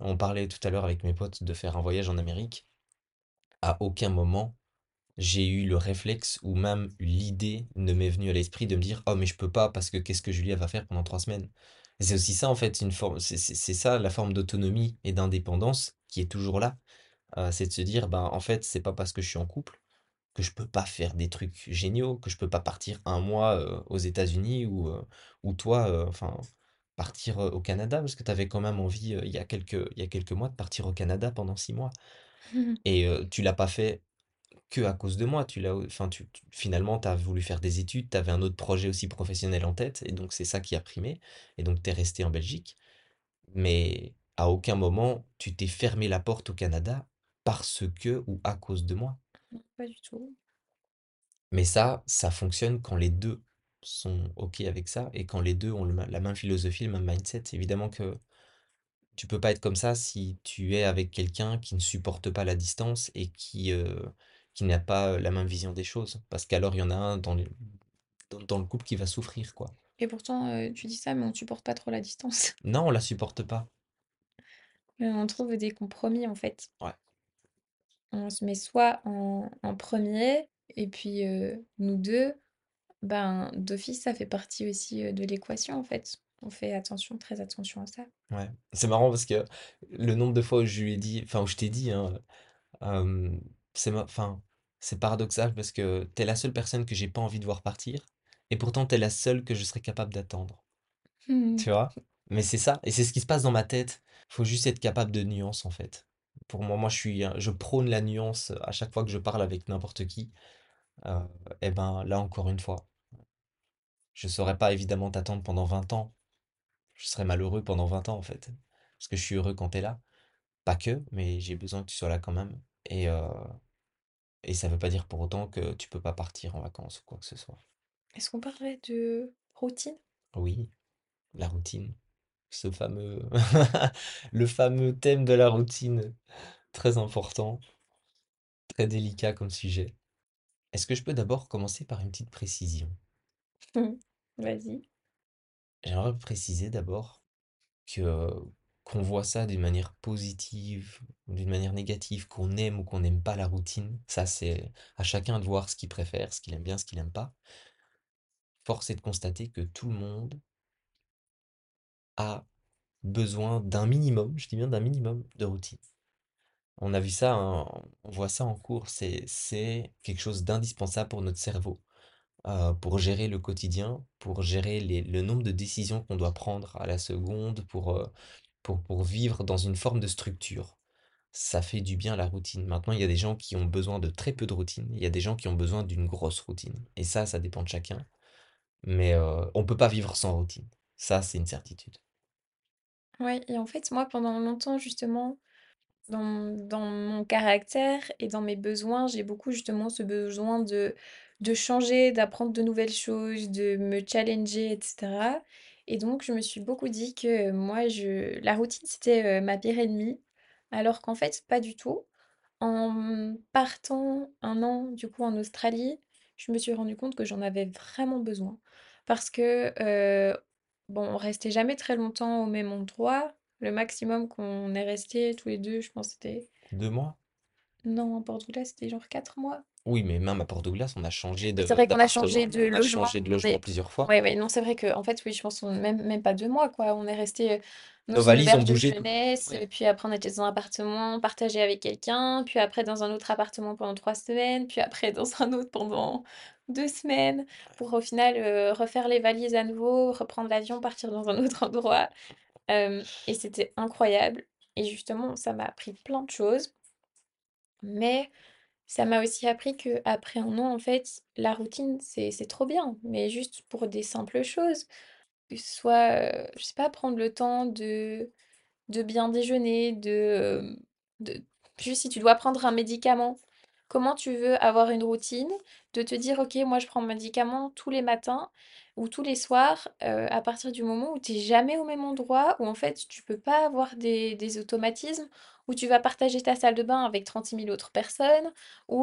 on parlait tout à l'heure avec mes potes de faire un voyage en Amérique. À aucun moment, j'ai eu le réflexe ou même l'idée ne m'est venue à l'esprit de me dire, oh, mais je peux pas parce que qu'est-ce que Julia va faire pendant trois semaines? C'est aussi ça, en fait, une forme, c'est- c'est ça, la forme d'autonomie et d'indépendance qui est toujours là. Euh, c'est de se dire, ben, en fait, c'est pas parce que je suis en couple que je peux pas faire des trucs géniaux, que je peux pas partir un mois euh, aux États-Unis ou, euh, ou toi, euh, enfin, partir au Canada, parce que tu avais quand même envie, il y a quelques, il y a quelques mois, de partir au Canada pendant six mois. Et euh, tu l'as pas fait que à cause de moi. Tu l'as, enfin, tu, tu- finalement, tu as voulu faire des études, tu avais un autre projet aussi professionnel en tête, et donc c'est ça qui a primé. Et donc tu es resté en Belgique. Mais à aucun moment, tu t'es fermé la porte au Canada parce que ou à cause de moi. Pas du tout. Mais ça, ça fonctionne quand les 2 sont OK avec ça et quand les 2 ont le ma la même philosophie, le même mindset. Évidemment que tu peux pas être comme ça si tu es avec quelqu'un qui ne supporte pas la distance et qui, qui n'a pas, la même vision des choses. Parce qu'alors il y en a un dans le dans dans le couple qui va souffrir, quoi. Et pourtant, euh, tu dis ça, mais on supporte pas trop la distance. Non, on la supporte pas. Mais on trouve des compromis en fait. Ouais, On se met soit en, en premier, et puis euh, nous deux, ben d'office, ça fait partie aussi euh, de l'équation en fait. On fait attention, très attention à ça. ouais. C'est marrant parce que le nombre de fois où je lui ai dit enfin où je t'ai dit, hein, c'est ma enfin, c'est paradoxal parce que tu es la seule personne que j'ai pas envie de voir partir et pourtant tu es la seule que je serais capable d'attendre. Tu vois? Mais c'est ça et c'est ce qui se passe dans ma tête. Faut juste être capable de nuance, en fait. Pour moi, moi je suis je prône la nuance à chaque fois que je parle avec n'importe qui. Et ben, là, encore une fois, je saurais pas évidemment t'attendre pendant 20 ans. Je serais malheureux pendant 20 ans, en fait. Parce que je suis heureux quand tu es là. Pas que, mais j'ai besoin que tu sois là quand même et heu et ça veut pas dire pour autant que tu peux pas partir en vacances ou quoi que ce soit. Est-ce qu'on parlerait de routine? Oui, la routine, ce fameux [LAUGHS] le fameux thème de la routine, très important. Très délicat comme sujet. Est-ce que je peux d'abord commencer par une petite précision? Vas-y. J'aimerais préciser d'abord que qu'on voit ça d'une manière positive ou d'une manière négative, qu'on aime ou qu'on n'aime pas la routine, ça c'est à chacun de voir ce qu'il préfère, ce qu'il aime bien, ce qu'il aime pas. Force est de constater que tout le monde a besoin d'un minimum, je dis bien d'un minimum de routine. On a vu ça, en- on voit ça en cours, c'est c'est quelque chose d'indispensable pour notre cerveau. euh, pour gérer le quotidien, pour gérer les- le nombre de décisions qu'on doit prendre à la seconde, pour, euh, pour, pour vivre dans une forme de structure. Ça fait du bien la routine. Maintenant, il y a des gens qui ont besoin de très peu de routine, il y a des gens qui ont besoin d'une grosse routine. Et ça, ça dépend de chacun. Mais euh, on peut pas vivre sans routine. Ça, c'est une certitude. Ouais et en fait, moi, pendant longtemps, justement, dans m dans mon caractère et dans mes besoins, j'ai beaucoup, justement, ce besoin de de changer, d'apprendre de nouvelles choses, de me challenger et cetera. Et donc je me suis beaucoup dit que, moi, je la routine, c'était, heu, ma pire ennemie, alors qu'en fait, pas du tout. En, partant 1 an, du coup, en Australie, je me suis rendu compte que j'en avais vraiment besoin. Parce que, heu, bon, on restait jamais très longtemps au même endroit. Le maximum qu'on est restés tous les 2, je pense, c'était 2 mois? non, Porto-Douglas, c'était genre 4 mois. Oui, mais même à Porto-Douglas, on a changé Oui, c'est de vrai qu'on a changé de on a logement, changé de logement mais plusieurs fois. ouais, ouais, non, c'est vrai qu'en fait, oui, je pense même même pas 2 mois, quoi. On est restés, heu, dans Nos une valises ont auberge de bougé tout jeunesse, ouais. heu, puis après on était dans un appartement partagé avec quelqu'un, puis après dans un autre appartement pendant 3 semaines, puis après [LAUGHS] dans un autre pendant 2 semaines pour au final, heu, refaire les valises à nouveau, reprendre l'avion, partir dans un autre endroit, et c'était incroyable. Et justement, ça m'a appris plein de choses. Mais ça m'a aussi appris qu'après 1 an, en fait, la routine, c'est trop bien, mais juste pour des simples choses, que soit, heu, je sais pas, prendre le temps de de bien déjeuner, de, de juste si tu dois prendre un médicament, comment tu veux avoir une routine, de te dire: «OK, moi je prends mon médicament tous les matins ou tous les soirs», à partir du moment où tu es jamais au même endroit, où en fait tu peux pas avoir des automatismes, où tu vas partager ta salle de bain avec 36 000 autres personnes,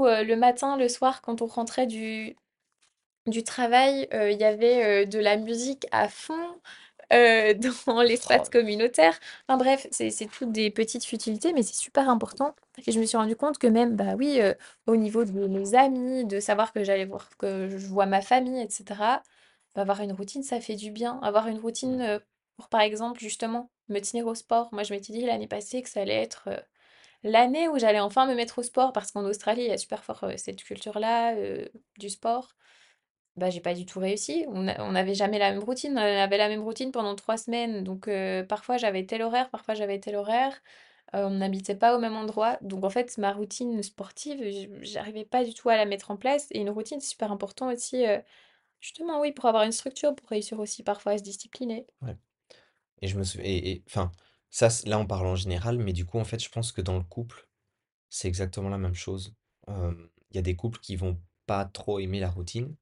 heu, le matin, le soir, quand on rentrait du travail, il y avait, de la musique à fond, heu, [LAUGHS] dans l'espace Oh communautaire. Enfin bref, c'est toutes des petites futilités, mais c'est super important et je me suis rendu compte que même, bah, oui, heu, au niveau de mes amis, de savoir que j'allais voir que je vois ma famille et cetera, bah, avoir une routine, ça fait du bien. Avoir une routine, Mmh. heu, pour par exemple, justement, me tenir au sport. Moi, je m'étais dit l'année passée que ça allait être, l'année où j'allais enfin me mettre au sport parce qu'en Australie, il y a super fort, cette culture-là, du sport. Bah, j'ai pas du tout réussi. On a on avait jamais la même routine. On avait la même routine pendant 3 semaines, donc heu, parfois j'avais tel horaire, parfois j'avais tel horaire. Heu, on n'habitait pas au même endroit, donc en fait, ma routine sportive, j'arrivais pas du tout à la mettre en place et une routine, c'est super important aussi, heu, justement, oui, pour avoir une structure, pour réussir aussi parfois à se discipliner. Ouais et je me souv et et enfin, ça là, on parle en général, mais du coup, en fait, je pense que dans le couple, c'est exactement la même chose. Il y a des couples qui vont pas trop aimer la routine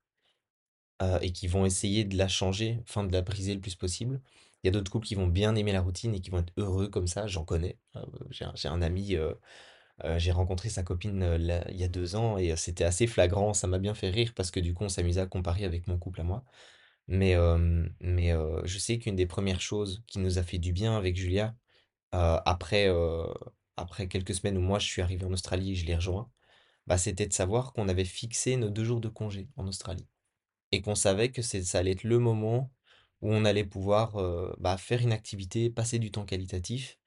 heu et qui vont essayer de la changer, enfin de la briser le plus possible. Il y a d'autres couples qui vont bien aimer la routine et qui vont être heureux comme ça, j'en connais. Heu, j'ai un ami, heu, j'ai rencontré sa copine, il y a 2 ans et c'était assez flagrant. Ça m'a bien fait rire parce que du coup, on s'amusait à comparer avec mon couple à moi. Mais mais je sais qu'une des premières choses qui nous a fait du bien avec Julia, après, après quelques semaines où moi je suis arrivé en Australie et je l'ai rejoint, bah, c'était de savoir qu'on avait fixé nos 2 jours de congé en Australie et qu'on savait que c'est ça allait être le moment où on allait pouvoir, heu, bah, faire une activité, passer du temps qualitatif,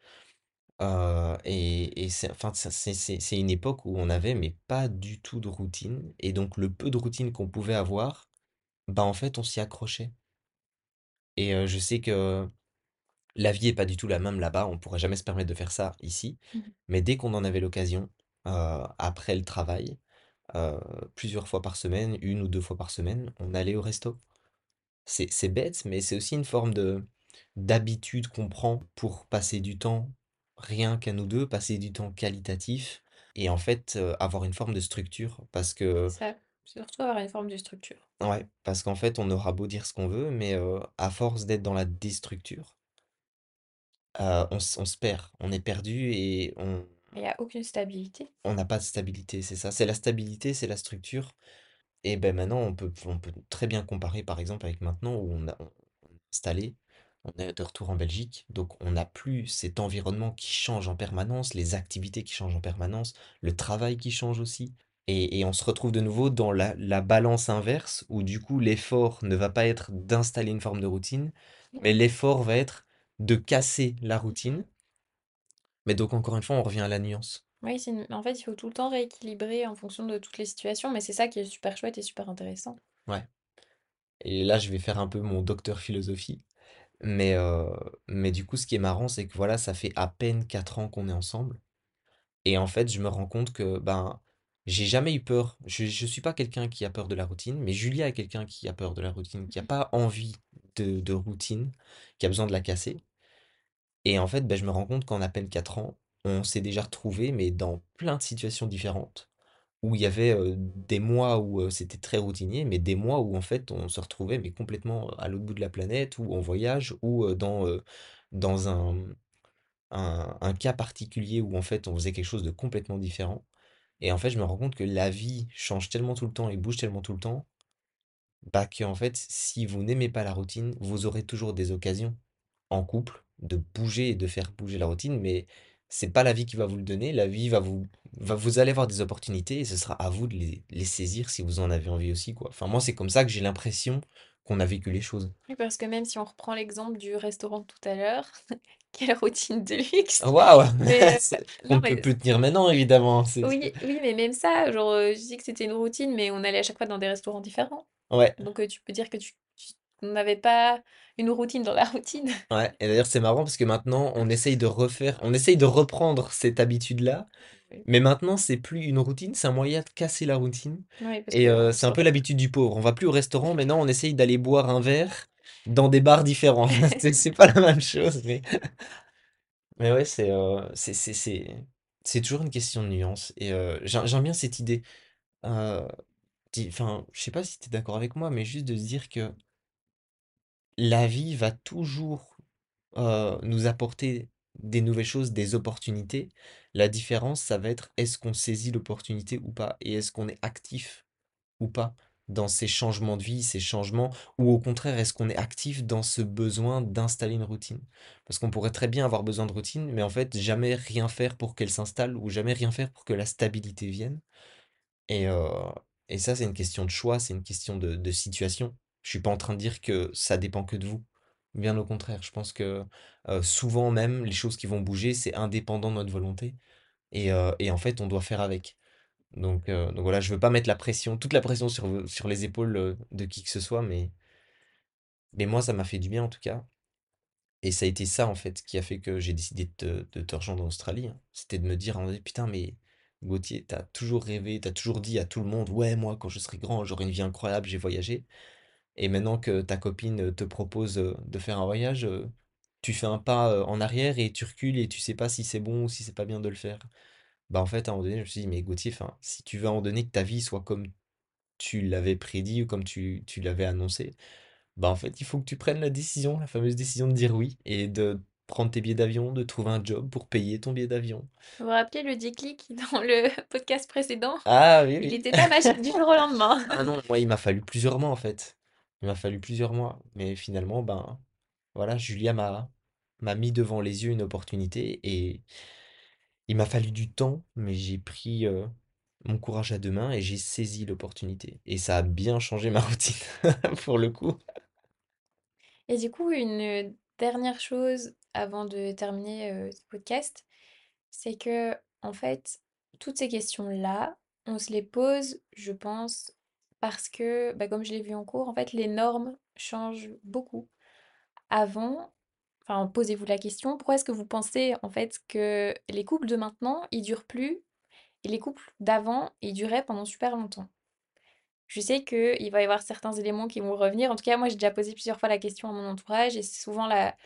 heu et et c'est enfin, ça c'est c'est c'est une époque où on avait mais pas du tout de routine et donc le peu de routine qu'on pouvait avoir, bah, en fait, on s'y accrochait et heu, je sais que la vie est pas du tout la même là-bas, on pourrait jamais se permettre de faire ça ici, Mmh mh. mais dès qu'on en avait l'occasion, heu, après le travail, heu, plusieurs fois par semaine, 1 ou 2 fois par semaine, on allait au resto. C'est bête, mais c'est aussi une forme de d'habitude qu'on prend pour passer du temps rien qu'à nous 2, passer du temps qualitatif et en fait, heu, avoir une forme de structure parce que C'est ça, surtout avoir une forme de structure. ouais, parce qu'en fait, on aura beau dire ce qu'on veut, mais heu, à force d'être dans la déstructure, heu, on s on se perd, on est perdu et on Il y a aucune stabilité. on n'a pas de stabilité, c'est ça. C'est la stabilité, c'est la structure et beh, maintenant on peut on peut très bien comparer, par exemple, avec maintenant où on a on installé, on est de retour en Belgique, donc on n'a plus cet environnement qui change en permanence, les activités qui changent en permanence, le travail qui change aussi et et on se retrouve de nouveau dans la la balance inverse où du coup l'effort ne va pas être d'installer une forme de routine, mais l'effort va être de casser la routine. Mais donc encore une fois, on revient à la nuance. Oui, c'est une en fait, il faut tout le temps rééquilibrer en fonction de toutes les situations, mais c'est ça qui est super chouette et super intéressant. Ouais et là, je vais faire un peu mon docteur philosophie, mais heu, mais du coup, ce qui est marrant, c'est que voilà, ça fait à peine 4 ans qu'on est ensemble et en fait, je me rends compte que, ben, j'ai jamais eu peur. Je je suis pas quelqu'un qui a peur de la routine, mais Julia est quelqu'un qui a peur de la routine, qui a pas envie de de routine, qui a besoin de la casser Et en fait, bah, je me rends compte qu'en à peine 4 ans, on s'est déjà retrouvés, mais dans plein de situations différentes, où il y avait des mois où c'était très routinier, mais des mois où en fait on se retrouvait mais complètement à l'autre bout de la planète, ou en voyage, ou dans, dans un, un, un cas particulier où en fait on faisait quelque chose de complètement différent. Et en fait, je me rends compte que la vie change tellement tout le temps et bouge tellement tout le temps, bah que en fait, si vous n'aimez pas la routine, vous aurez toujours des occasions en couple de bouger et de faire bouger la routine, mais c'est pas la vie qui va vous le donner. La vie va vous, va, vous allez avoir des opportunités et ce sera à vous de les, les saisir si vous en avez envie aussi, quoi. Enfin, moi, c'est comme ça que j'ai l'impression qu'on a vécu les choses. Oui, parce que même si on reprend l'exemple du restaurant tout à l'heure, [LAUGHS] quelle routine de luxe! Waouh! [LAUGHS] [LAUGHS] Mais C'est- euh, non, ne peut mais plus tenir maintenant, évidemment. Oui, oui, mais même ça, genre, euh, je dis que c'était une routine, mais on allait à chaque fois dans des restaurants différents. ouais. Donc euh, tu peux dire que tu, tu- on n'avait pas une routine dans la routine. [LAUGHS] Ouais, et d'ailleurs c'est marrant parce que maintenant on essaye de refaire, on essaye de reprendre cette habitude-là, Oui, mais maintenant c'est plus une routine, c'est un moyen de casser la routine. Oui, parce Et que euh, c'est un peu l'habitude du pauvre. On va plus au restaurant, maintenant on essaye d'aller boire un verre dans des bars différents. [LAUGHS] [LAUGHS] C'est pas la même chose, mais, mais ouais, c'est euh, c'est c'est toujours une question de nuance. Et euh, j'aime bien cette idée. Enfin, je sais pas si tu es d'accord avec moi, mais juste de se dire que la vie va toujours nous apporter des nouvelles choses, des opportunités. La différence, ça va être est-ce qu'on saisit l'opportunité ou pas, et est-ce qu'on est actif ou pas dans ces changements de vie, ces changements, ou au contraire, est-ce qu'on est actif dans ce besoin d'installer une routine? Parce qu'on pourrait très bien avoir besoin de routine, mais en fait, jamais rien faire pour qu'elle s'installe, ou jamais rien faire pour que la stabilité vienne. Et, et ça, c'est une question de choix, c'est une question de, de situation. Je suis pas en train de dire que ça dépend que de vous. Bien au contraire, je pense que souvent même, les choses qui vont bouger, c'est indépendant de notre volonté. Et, et en fait, on doit faire avec. Donc, voilà, je veux pas mettre la pression, toute la pression sur, les épaules de qui que ce soit, mais, mais moi, ça m'a fait du bien en tout cas. Et ça a été ça en fait qui a fait que j'ai décidé de te, rejoindre en Australie. hein. C'était de me dire, putain, mais Gauthier, t'as toujours rêvé, t'as toujours dit à tout le monde, ouais, moi, quand je serai grand, j'aurai une vie incroyable, j'ai voyagé. Et maintenant que ta copine te propose de faire un voyage, tu fais un pas en arrière et tu recules et tu sais pas si c'est bon ou si c'est pas bien de le faire. Bah en fait, à un moment donné, je me suis dit, mais Gauthier, enfin, si tu veux à un moment donné que ta vie soit comme tu l'avais prédit ou comme tu, tu l'avais annoncé, bah en fait, il faut que tu prennes la décision, la fameuse décision de dire oui et de prendre tes billets d'avion, de trouver un job pour payer ton billet d'avion. Vous vous rappelez le déclic [LAUGHS] dans le podcast précédent? Ah oui, Il oui. n'était pas magique du jour au [LAUGHS] lendemain. Ah non, moi, il m'a fallu plusieurs mois en fait. Il m'a fallu plusieurs mois. Mais finalement, ben voilà, Julia m'a m'a mis devant les yeux une opportunité et il m'a fallu du temps, mais j'ai pris euh, mon courage à deux mains et j'ai saisi l'opportunité. Et ça a bien changé ma [LAUGHS] routine pour le coup. Et du coup, une dernière chose avant de terminer euh, ce podcast, c'est que, en fait, toutes ces questions-là, on se les pose, je pense, parce que, bah, comme je l'ai vu en cours, en fait, les normes changent beaucoup. Avant, enfin, posez-vous la question, pourquoi est-ce que vous pensez, en fait, que les couples de maintenant, ils durent plus, et les couples d'avant, ils duraient pendant super longtemps? Je sais qu'il va y avoir certains éléments qui vont revenir. En tout cas, moi, j'ai déjà posé plusieurs fois la question à mon entourage et c'est souvent la,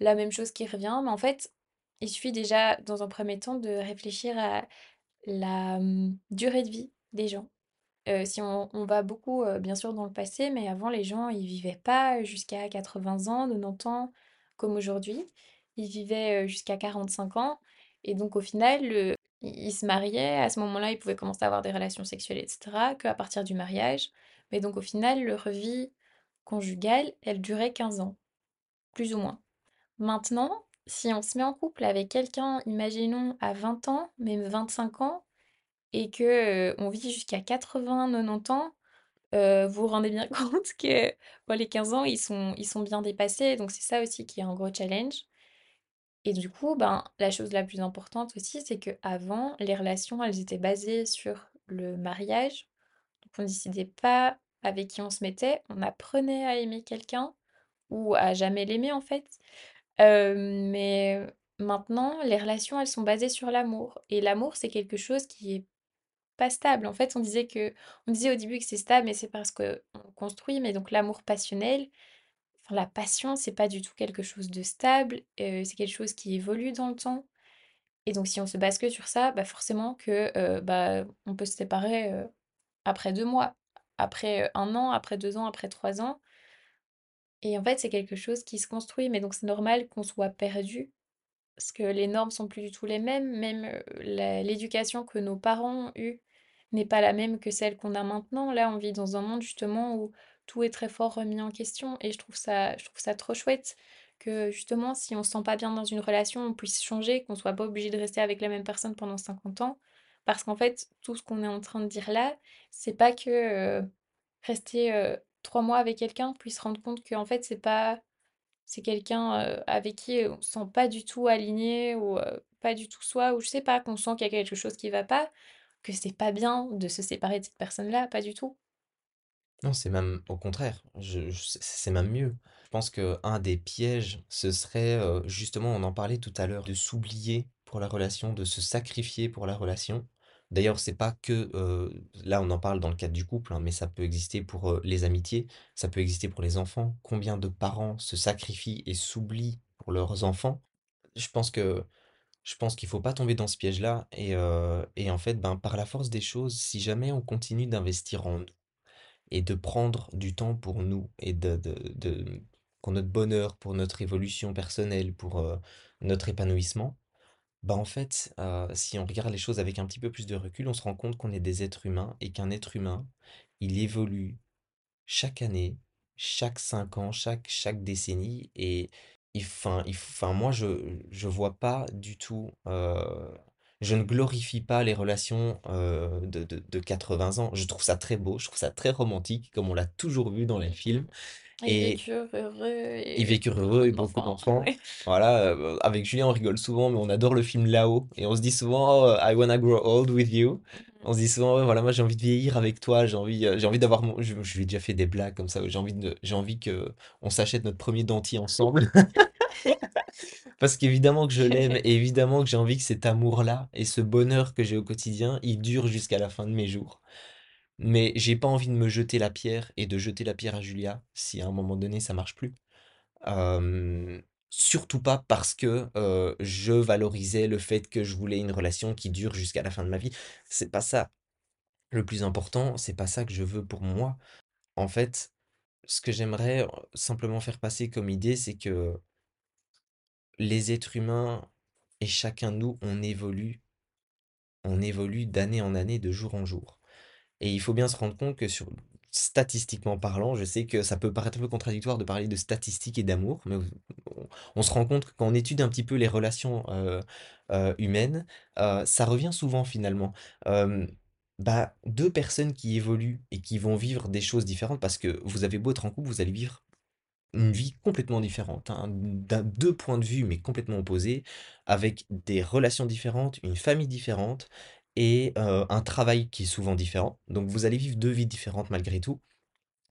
même chose qui revient. Mais en fait, il suffit déjà, dans un premier temps, de réfléchir à la hum, durée de vie des gens. Si on, va beaucoup, bien sûr, dans le passé, mais avant, les gens, ils vivaient pas jusqu'à 80 ans, 90 ans, comme aujourd'hui. Ils vivaient jusqu'à 45 ans. Et donc, au final, ils se mariaient. À ce moment-là, ils pouvaient commencer à avoir des relations sexuelles, etc., qu'à partir du mariage. Mais donc, au final, leur vie conjugale, elle durait 15 ans, plus ou moins. Maintenant, si on se met en couple avec quelqu'un, imaginons à 20 ans, même 25 ans, et que on vit jusqu'à 80, 90 ans, vous vous rendez bien [LAUGHS] compte que les 15 ans, ils sont, ils sont bien dépassés. Donc c'est ça aussi qui est un gros challenge. Et du coup, ben, la chose la plus importante aussi, c'est que avant, les relations, elles étaient basées sur le mariage. Donc on décidait pas avec qui on se mettait, on apprenait à aimer quelqu'un ou à jamais l'aimer en fait. Mais maintenant, les relations, elles sont basées sur l'amour. Et l'amour, c'est quelque chose qui est pas stable. En fait, on disait que, on disait au début que c'est stable, mais c'est parce que on construit. Mais donc l'amour passionnel, enfin, la passion, c'est pas du tout quelque chose de stable, c'est quelque chose qui évolue dans le temps et donc si on se base que sur ça, bah, forcément que, bah, on peut se séparer, après 2 mois, après, 1 an, après 2 ans, après 3 ans et en fait, c'est quelque chose qui se construit mais donc c'est normal qu'on soit perdu parce que les normes sont plus du tout les mêmes, même, l'éducation que nos parents ont eue n'est pas la même que celle qu'on a maintenant. Là, on vit dans un monde justement où tout est très fort remis en question et je trouve ça je trouve ça trop chouette que justement, si on se sent pas bien dans une relation, on puisse changer, qu'on soit pas obligé de rester avec la même personne pendant 50 ans. Parce qu'en fait, tout ce qu'on est en train de dire là, c'est pas que, rester, 3 mois avec quelqu'un, puis se rendre compte qu'en fait, c'est pas c'est quelqu'un, avec qui, on se sent pas du tout aligné ou, pas du tout soi ou je sais pas, qu'on sent qu'il y a quelque chose qui va pas, que c'est pas bien de se séparer de cette personne-là, pas du tout. Non, c'est même au contraire, je c'est même mieux. Je pense qu'un des pièges, ce serait, justement, on en parlait tout à l'heure, de s'oublier pour la relation, de se sacrifier pour la relation. D'ailleurs, c'est pas que, là, on en parle dans le cadre du couple, hein, mais ça peut exister pour, les amitiés, ça peut exister pour les enfants. Combien de parents se sacrifient et s'oublient pour leurs enfants? Je pense que je pense qu'il faut pas tomber dans ce piège-là et et en fait, ben, par la force des choses, si jamais on continue d'investir en nous et de prendre du temps pour nous et de de de pour notre bonheur, pour notre évolution personnelle, pour, notre épanouissement, bah, en fait, heu, si on regarde les choses avec un petit peu plus de recul, on se rend compte qu'on est des êtres humains et qu'un être humain, il évolue chaque année, chaque 5 ans, chaque chaque décennie et moi je je vois pas du tout, heu, je ne glorifie pas les relations, heu, de de de 80 ans. Je trouve ça très beau, je trouve ça très romantique comme on l'a toujours vu dans les films Ils et vécurent heureux ils et vécurent heureux et beaucoup beaucoup d'enfants, ouais. Voilà, heu, avec Julien, on rigole souvent, mais on adore le film Là-haut et on se dit souvent: «Oh, I wanna grow old with you». On se dit souvent: «Ouais, voilà, moi j'ai envie de vieillir avec toi, j'ai envie, heu, j'ai envie d'avoir mon» je je lui ai déjà fait des blagues comme ça, j'ai envie de j'ai envie que on s'achète notre premier dentier ensemble. [LAUGHS] Parce qu'évidemment que je l'aime et évidemment que j'ai envie que cet amour-là et ce bonheur que j'ai au quotidien, il dure jusqu'à la fin de mes jours. Mais j'ai pas envie de me jeter la pierre et de jeter la pierre à Julia si à un moment donné ça marche plus. Surtout pas parce que, je valorisais le fait que je voulais une relation qui dure jusqu'à la fin de ma vie. C'est pas ça. Le plus important, c'est pas ça que je veux pour moi. En fait, ce que j'aimerais, simplement faire passer comme idée, c'est que les êtres humains et chacun de nous, on évolue on évolue d'année en année, de jour en jour. Et il faut bien se rendre compte que statistiquement parlant, je sais que ça peut paraître un peu contradictoire de parler de statistiques et d'amour, mais on se rend compte que quand on étudie un petit peu les relations, heu heu, humaines, heu, ça revient souvent finalement. Bah, 2 personnes qui évoluent et qui vont vivre des choses différentes parce que vous avez beau être en couple, vous allez vivre une vie complètement différente, hein, 2 points de vue, mais complètement opposés, avec des relations différentes, une famille différente et un travail qui est souvent différent. Donc vous allez vivre 2 vies différentes malgré tout,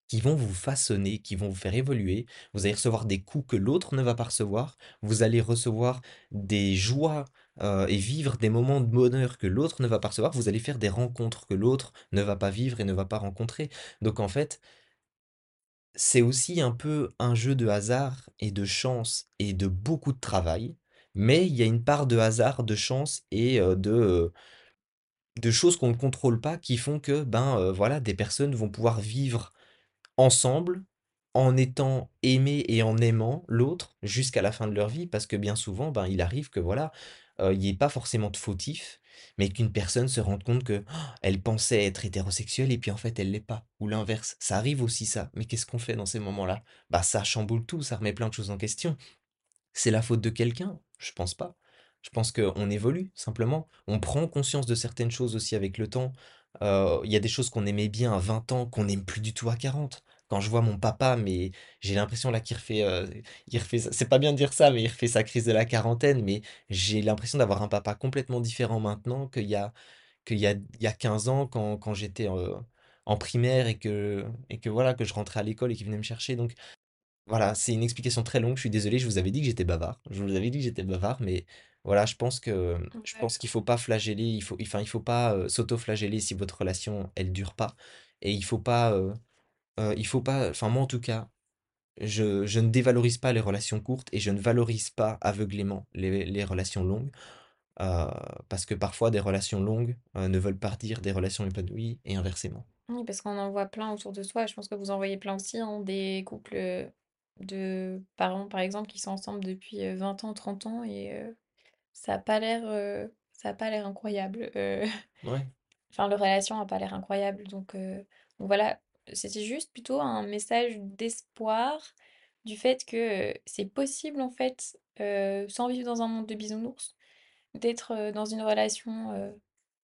qui vont vous façonner, qui vont vous faire évoluer. Vous allez recevoir des coups que l'autre ne va pas recevoir. Vous allez recevoir des joies, et vivre des moments de bonheur que l'autre ne va pas recevoir. Vous allez faire des rencontres que l'autre ne va pas vivre et ne va pas rencontrer. Donc en fait c'est aussi un peu un jeu de hasard et de chance et de beaucoup de travail, mais il y a une part de hasard, de chance et de, de choses qu'on ne contrôle pas qui font que, ben, heu, voilà, des personnes vont pouvoir vivre ensemble, en étant aimés et en aimant l'autre jusqu'à la fin de leur vie. Parce que bien souvent, ben, il arrive que voilà, heu, il y ait pas forcément de fautif, mais qu'une personne se rende compte que, oh, elle pensait être hétérosexuelle et puis en fait elle l'est pas ou l'inverse. Ça arrive aussi ça, mais qu'est-ce qu'on fait dans ces moments-là? Bah, ça chamboule tout, ça remet plein de choses en question. C'est la faute de quelqu'un? Je pense pas. Je pense qu'on évolue simplement. On prend conscience de certaines choses aussi avec le temps. Heu, il y a des choses qu'on aimait bien à 20 ans, qu'on n'aime plus du tout à 40. Quand je vois mon papa, mais j'ai l'impression là qu'il refait, il refait c'est pas bien de dire ça, mais il refait sa crise de la quarantaine, mais j'ai l'impression d'avoir un papa complètement différent maintenant qu'il y a y y a 15 ans quand quand j'étais, heu, en primaire et que et que voilà, que je rentrais à l'école et qu'il venait me chercher donc voilà, c'est une explication très longue, je suis désolé, je vous avais dit que j'étais bavard. Je vous avais dit que j'étais bavard, mais voilà, je pense que je Ouais, pense qu'il faut pas flageller, il faut enfin, il faut pas, s'auto-flageller si votre relation, elle dure pas et il faut pas, il faut pas enfin moi en tout cas, je, je ne dévalorise pas les relations courtes et je ne valorise pas aveuglément les, les relations longues. parce que parfois des relations longues ne veulent pas dire des relations épanouies et inversement. Oui, parce qu'on en voit plein autour de soi. Je pense que vous en voyez plein aussi, hein, des couples de parents, par exemple, qui sont ensemble depuis euh, 20 ans, 30 ans et ça a pas l'air ça a pas l'air incroyable. [LAUGHS] Ouais, Enfin, leur relation a pas l'air incroyable. Donc, donc voilà, c'était juste plutôt un message d'espoir du fait que c'est possible en fait, sans vivre dans un monde de bisounours, d'être dans une relation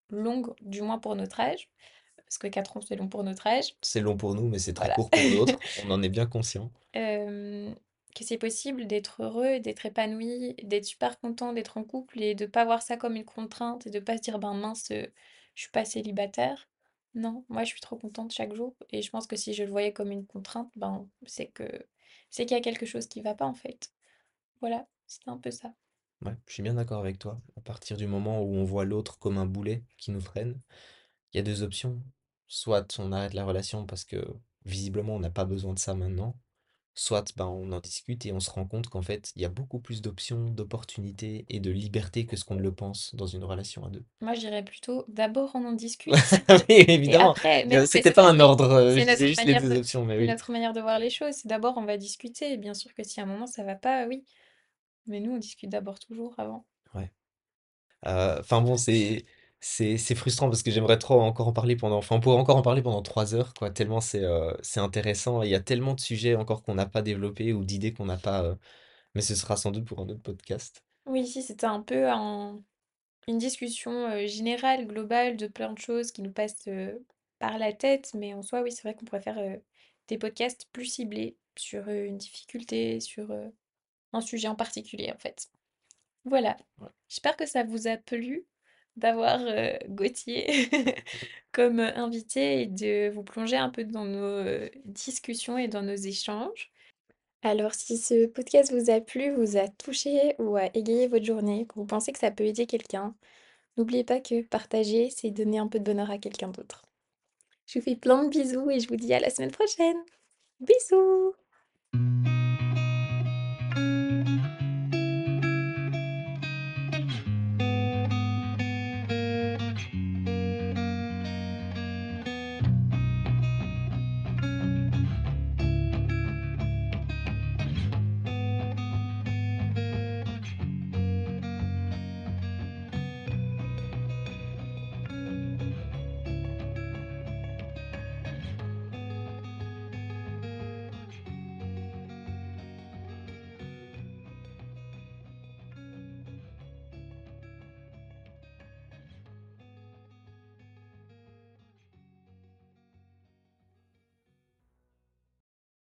longue, du moins pour notre âge, parce que 4 ans c'est long pour notre âge. c'est long pour nous, mais c'est très Voilà. court pour [LAUGHS] d'autres. On en est bien conscient. Hem, que c'est possible d'être heureux, d'être épanoui, d'être super content d'être en couple et de pas voir ça comme une contrainte et de pas se dire: «Ben mince, heu, je suis pas célibataire». Non, moi je suis trop contente chaque jour et je pense que si je le voyais comme une contrainte, ben, c'est que c'est qu'il y a quelque chose qui va pas en fait. Voilà, c'était un peu ça. Ouais, je suis bien d'accord avec toi. À partir du moment où on voit l'autre comme un boulet qui nous freine, il y a deux options. Soit on arrête la relation parce que visiblement on n'a pas besoin de ça maintenant, soit ben, on en discute et on se rend compte qu'en fait il y a beaucoup plus d'options, d'opportunités et de liberté que ce qu'on ne le pense dans une relation à deux. Moi je dirais plutôt: «D'abord on en [LAUGHS] discute Oui, évidemment. après» mais Euh, non, mais C'était pas un ordre, euh, c'est juste les deux de options, mais c'est oui. notre manière de voir les choses. C'est d'abord on va discuter et bien sûr que si à un moment ça va pas, oui, mais nous on discute d'abord toujours avant. Ouais. Euh, Enfin bon, c'est c'est c'est frustrant parce que j'aimerais trop encore en parler pendant. Enfin, on pourrait encore en parler pendant trois heures, quoi. Tellement c'est euh, c'est intéressant. Il y a tellement de sujets encore qu'on n'a pas développés ou d'idées qu'on n'a pas. euh, Mais ce sera sans doute pour un autre podcast. Oui, ici, c'était un peu un- une discussion euh, générale, globale, de plein de choses qui nous passent par la tête, mais en soi, oui, c'est vrai qu'on préfère euh, des podcasts plus ciblés sur une difficulté, sur un sujet en particulier, en fait. Voilà. Ouais. J'espère que ça vous a plu d'avoir euh, Gauthier [LAUGHS] comme euh, invité et de vous plonger un peu dans nos euh, discussions et dans nos échanges. Alors, si ce podcast vous a plu, vous a touché ou a égayé votre journée, que vous pensez que ça peut aider quelqu'un, n'oubliez pas que partager, c'est donner un peu de bonheur à quelqu'un d'autre. Je vous fais plein de bisous et je vous dis à la semaine prochaine. Bisous!